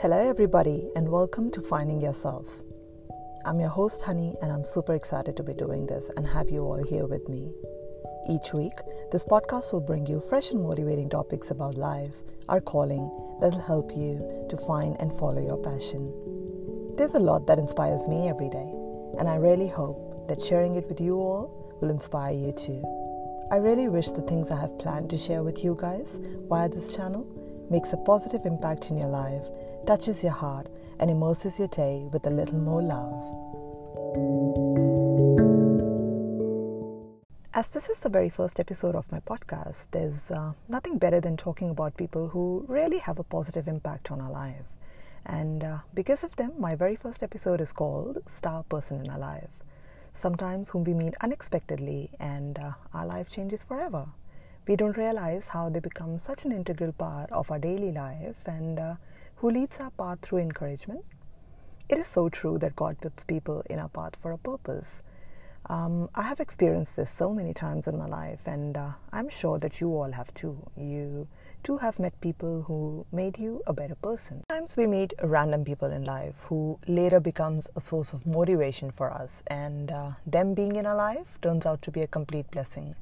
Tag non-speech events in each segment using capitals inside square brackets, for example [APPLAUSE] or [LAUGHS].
Hello, everybody, and welcome to Finding Yourself. I'm your host, Honey, and I'm super excited to be doing this and have you all here with me. Each week, this podcast will bring you fresh and motivating topics about life, our calling, that'll help you to find and follow your passion. There's a lot that inspires me every day, and I really hope that sharing it with you all will inspire you too. I really wish the things I have planned to share with you guys via this channel makes a positive impact in your life touches your heart, and immerses your day with a little more love. As this is the very first episode of my podcast, there's uh, nothing better than talking about people who really have a positive impact on our life. And uh, because of them, my very first episode is called Star Person in Our Life. Sometimes whom we meet unexpectedly and uh, our life changes forever. We don't realize how they become such an integral part of our daily life and uh, who leads our path through encouragement. It is so true that God puts people in our path for a purpose. Um, I have experienced this so many times in my life, and uh, I'm sure that you all have too. You too have met people who made you a better person. Sometimes we meet random people in life who later becomes a source of motivation for us, and uh, them being in our life turns out to be a complete blessing.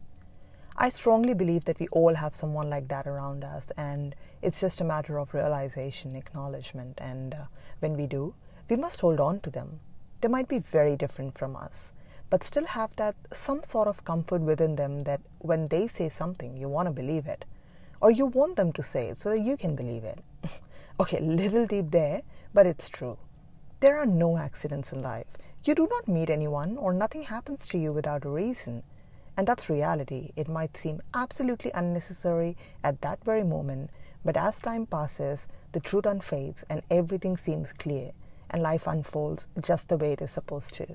I strongly believe that we all have someone like that around us, and it's just a matter of realization, acknowledgement, and uh, when we do, we must hold on to them. They might be very different from us, but still have that some sort of comfort within them that when they say something, you want to believe it, or you want them to say it so that you can believe it. [LAUGHS] okay, little deep there, but it's true. There are no accidents in life. You do not meet anyone, or nothing happens to you without a reason. And that's reality. It might seem absolutely unnecessary at that very moment, but as time passes, the truth unfades and everything seems clear, and life unfolds just the way it is supposed to.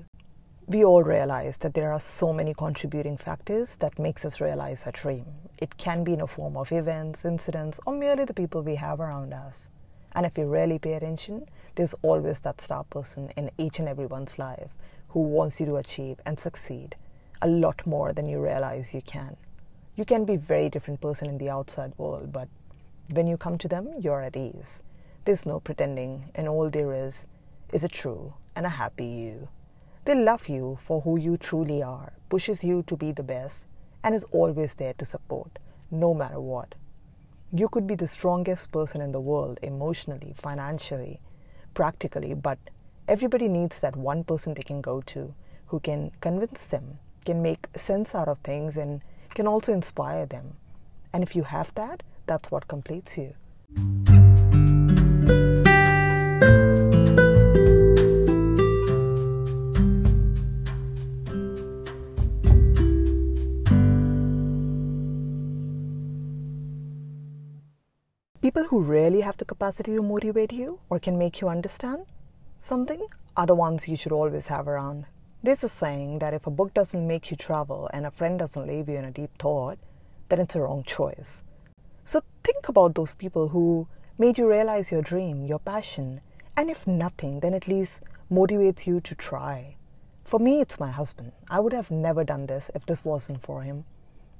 We all realize that there are so many contributing factors that makes us realize our dream. It can be in a form of events, incidents, or merely the people we have around us. And if we really pay attention, there's always that star person in each and everyone's life who wants you to achieve and succeed a lot more than you realize you can. You can be a very different person in the outside world, but when you come to them, you're at ease. There's no pretending, and all there is is a true and a happy you. They love you for who you truly are, pushes you to be the best, and is always there to support, no matter what. You could be the strongest person in the world emotionally, financially, practically, but everybody needs that one person they can go to who can convince them can make sense out of things and can also inspire them. And if you have that, that's what completes you. People who really have the capacity to motivate you or can make you understand something are the ones you should always have around. This is saying that if a book doesn't make you travel and a friend doesn't leave you in a deep thought, then it's a wrong choice. So think about those people who made you realize your dream, your passion, and if nothing, then at least motivates you to try. For me, it's my husband. I would have never done this if this wasn't for him.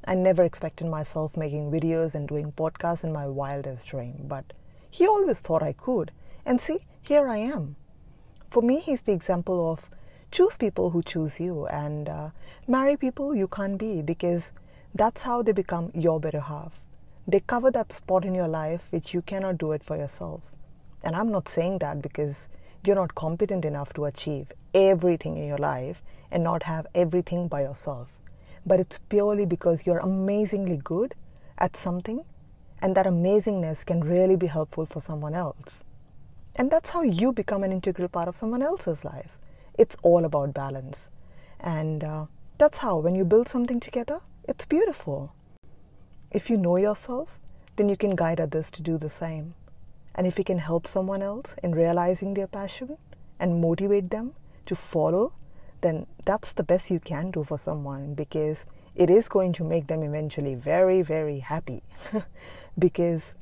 I never expected myself making videos and doing podcasts in my wildest dream, but he always thought I could. And see, here I am. For me, he's the example of choose people who choose you and uh, marry people you can't be because that's how they become your better half. They cover that spot in your life which you cannot do it for yourself. And I'm not saying that because you're not competent enough to achieve everything in your life and not have everything by yourself. But it's purely because you're amazingly good at something and that amazingness can really be helpful for someone else. And that's how you become an integral part of someone else's life it's all about balance. And uh, that's how, when you build something together, it's beautiful. If you know yourself, then you can guide others to do the same. And if you can help someone else in realizing their passion and motivate them to follow, then that's the best you can do for someone because it is going to make them eventually very, very happy. [LAUGHS] because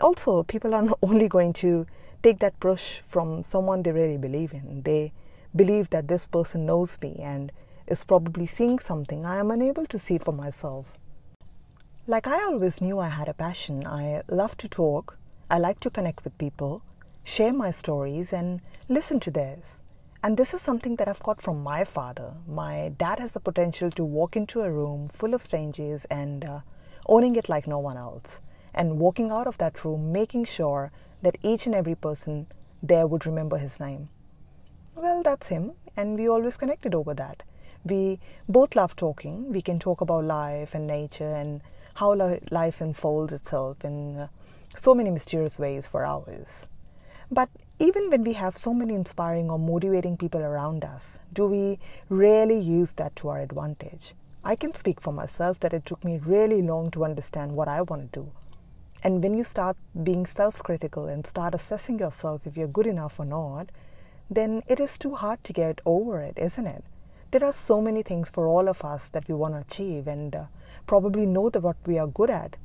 also, people are not [LAUGHS] only going to take that brush from someone they really believe in, they believe that this person knows me and is probably seeing something I am unable to see for myself. Like I always knew I had a passion. I love to talk. I like to connect with people. share my stories, and listen to theirs. And this is something that I've got from my father. My dad has the potential to walk into a room full of strangers and uh, owning it like no one else. And walking out of that room, making sure that each and every person there would remember his name. Well, that's him, and we always connected over that. We both love talking. We can talk about life and nature and how life unfolds itself in uh, so many mysterious ways for hours. But even when we have so many inspiring or motivating people around us, do we really use that to our advantage? I can speak for myself that it took me really long to understand what I want to do. And when you start being self critical and start assessing yourself if you're good enough or not, then it is too hard to get over it, isn't it? There are so many things for all of us that we want to achieve and uh, probably know that what we are good at,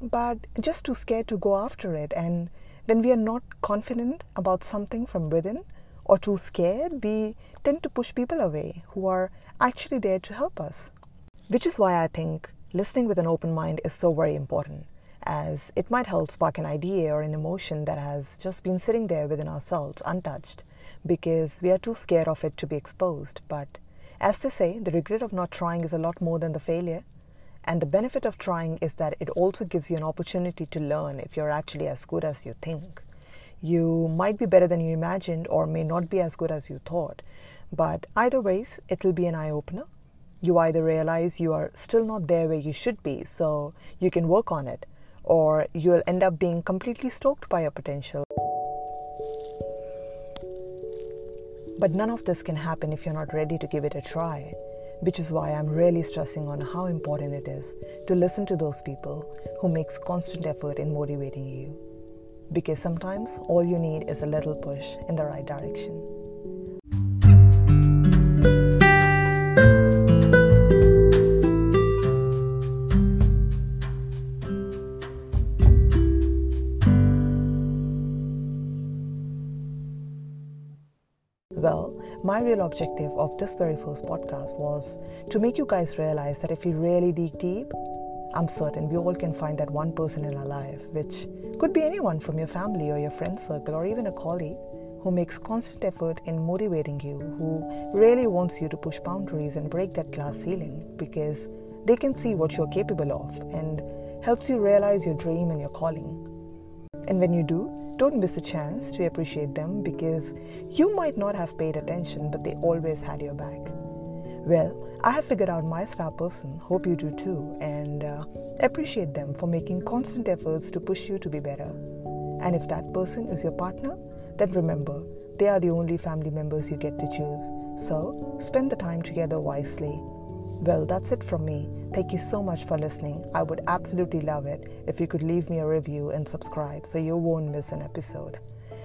but just too scared to go after it and when we are not confident about something from within or too scared, we tend to push people away who are actually there to help us. Which is why I think listening with an open mind is so very important, as it might help spark an idea or an emotion that has just been sitting there within ourselves untouched because we are too scared of it to be exposed. But as they say, the regret of not trying is a lot more than the failure. And the benefit of trying is that it also gives you an opportunity to learn if you're actually as good as you think. You might be better than you imagined or may not be as good as you thought. But either ways, it will be an eye opener. You either realize you are still not there where you should be, so you can work on it, or you'll end up being completely stoked by your potential. But none of this can happen if you're not ready to give it a try which is why I'm really stressing on how important it is to listen to those people who makes constant effort in motivating you. Because sometimes all you need is a little push in the right direction. Well, my real objective of this very first podcast was to make you guys realize that if you really dig deep, I'm certain we all can find that one person in our life, which could be anyone from your family or your friend circle or even a colleague who makes constant effort in motivating you, who really wants you to push boundaries and break that glass ceiling because they can see what you're capable of and helps you realize your dream and your calling. And when you do, don't miss a chance to appreciate them because you might not have paid attention, but they always had your back. Well, I have figured out my star person, hope you do too, and uh, appreciate them for making constant efforts to push you to be better. And if that person is your partner, then remember, they are the only family members you get to choose. So, spend the time together wisely well, that's it from me. Thank you so much for listening. I would absolutely love it if you could leave me a review and subscribe so you won't miss an episode.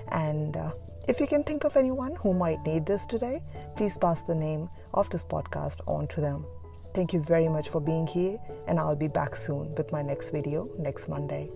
And uh, if you can think of anyone who might need this today, please pass the name of this podcast on to them. Thank you very much for being here, and I'll be back soon with my next video next Monday.